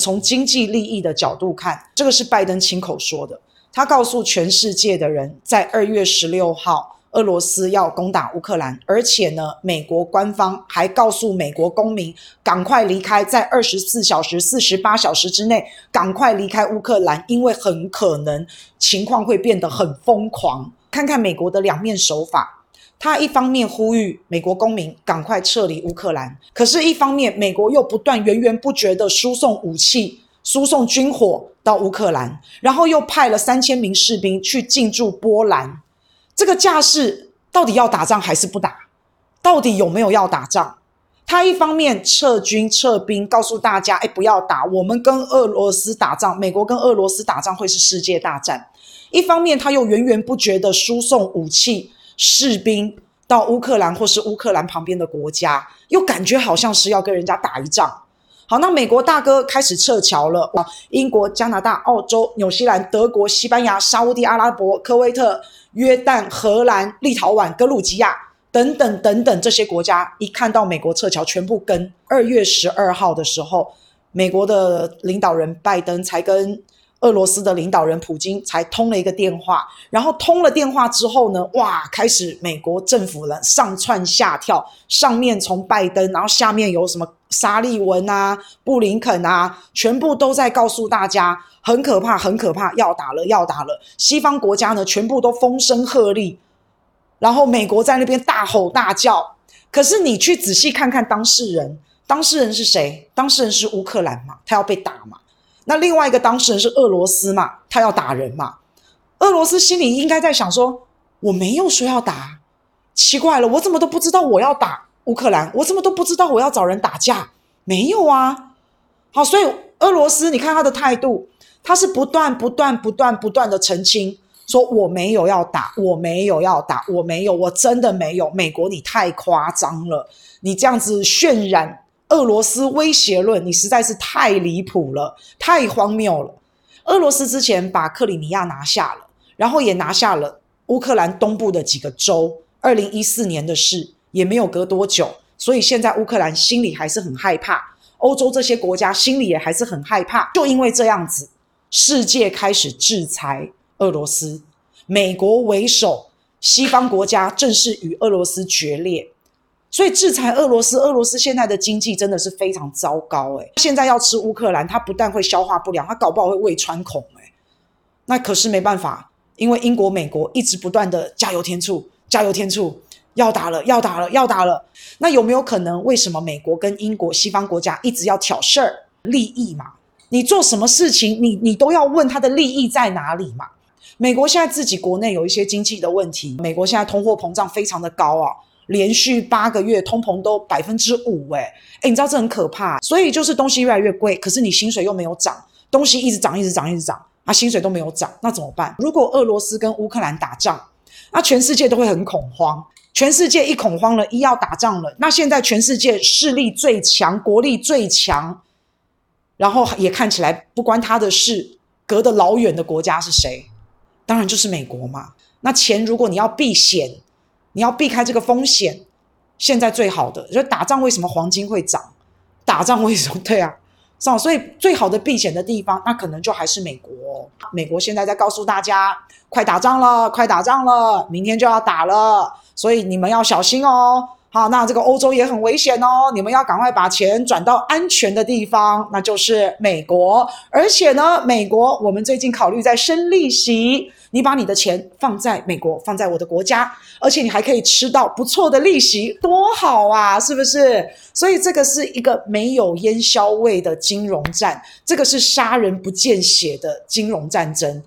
从经济利益的角度看，这个是拜登亲口说的。他告诉全世界的人，在二月十六号，俄罗斯要攻打乌克兰，而且呢，美国官方还告诉美国公民，赶快离开，在二十四小时、四十八小时之内，赶快离开乌克兰，因为很可能情况会变得很疯狂。看看美国的两面手法，他一方面呼吁美国公民赶快撤离乌克兰，可是一方面，美国又不断源源不绝地输送武器。输送军火到乌克兰，然后又派了三千名士兵去进驻波兰，这个架势到底要打仗还是不打？到底有没有要打仗？他一方面撤军撤兵，告诉大家：“哎，不要打，我们跟俄罗斯打仗，美国跟俄罗斯打仗会是世界大战。”一方面他又源源不绝地输送武器、士兵到乌克兰或是乌克兰旁边的国家，又感觉好像是要跟人家打一仗。好，那美国大哥开始撤侨了。英国、加拿大、澳洲、纽西兰、德国、西班牙、沙乌地阿拉伯、科威特、约旦、荷兰、立陶宛、格鲁吉亚等等等等这些国家，一看到美国撤侨，全部跟。二月十二号的时候，美国的领导人拜登才跟。俄罗斯的领导人普京才通了一个电话，然后通了电话之后呢，哇，开始美国政府人上窜下跳，上面从拜登，然后下面有什么沙利文啊、布林肯啊，全部都在告诉大家，很可怕，很可怕，要打了，要打了。西方国家呢，全部都风声鹤唳，然后美国在那边大吼大叫。可是你去仔细看看当事人，当事人是谁？当事人是乌克兰嘛，他要被打嘛。那另外一个当事人是俄罗斯嘛，他要打人嘛。俄罗斯心里应该在想说：我没有说要打，奇怪了，我怎么都不知道我要打乌克兰？我怎么都不知道我要找人打架？没有啊。好，所以俄罗斯，你看他的态度，他是不断、不断、不断、不断的澄清，说我没有要打，我没有要打，我没有，我真的没有。美国，你太夸张了，你这样子渲染。俄罗斯威胁论，你实在是太离谱了，太荒谬了。俄罗斯之前把克里米亚拿下了，然后也拿下了乌克兰东部的几个州。二零一四年的事也没有隔多久，所以现在乌克兰心里还是很害怕，欧洲这些国家心里也还是很害怕。就因为这样子，世界开始制裁俄罗斯，美国为首，西方国家正式与俄罗斯决裂。所以制裁俄罗斯，俄罗斯现在的经济真的是非常糟糕诶。现在要吃乌克兰，它不但会消化不良，它搞不好会胃穿孔诶。那可是没办法，因为英国、美国一直不断的加油添醋，加油添醋，要打了，要打了，要打了。那有没有可能？为什么美国跟英国西方国家一直要挑事儿？利益嘛，你做什么事情，你你都要问他的利益在哪里嘛。美国现在自己国内有一些经济的问题，美国现在通货膨胀非常的高啊。连续八个月通膨都百分之五，诶诶，你知道这很可怕，所以就是东西越来越贵，可是你薪水又没有涨，东西一直涨，一直涨，一直涨，啊，薪水都没有涨，那怎么办？如果俄罗斯跟乌克兰打仗，那全世界都会很恐慌，全世界一恐慌了，一要打仗了，那现在全世界势力最强、国力最强，然后也看起来不关他的事，隔得老远的国家是谁？当然就是美国嘛。那钱如果你要避险。你要避开这个风险，现在最好的就打仗，为什么黄金会涨？打仗为什么？对啊，是？所以最好的避险的地方，那可能就还是美国。美国现在在告诉大家，快打仗了，快打仗了，明天就要打了，所以你们要小心哦。好，那这个欧洲也很危险哦，你们要赶快把钱转到安全的地方，那就是美国。而且呢，美国我们最近考虑在升利息。你把你的钱放在美国，放在我的国家，而且你还可以吃到不错的利息，多好啊，是不是？所以这个是一个没有烟硝味的金融战，这个是杀人不见血的金融战争。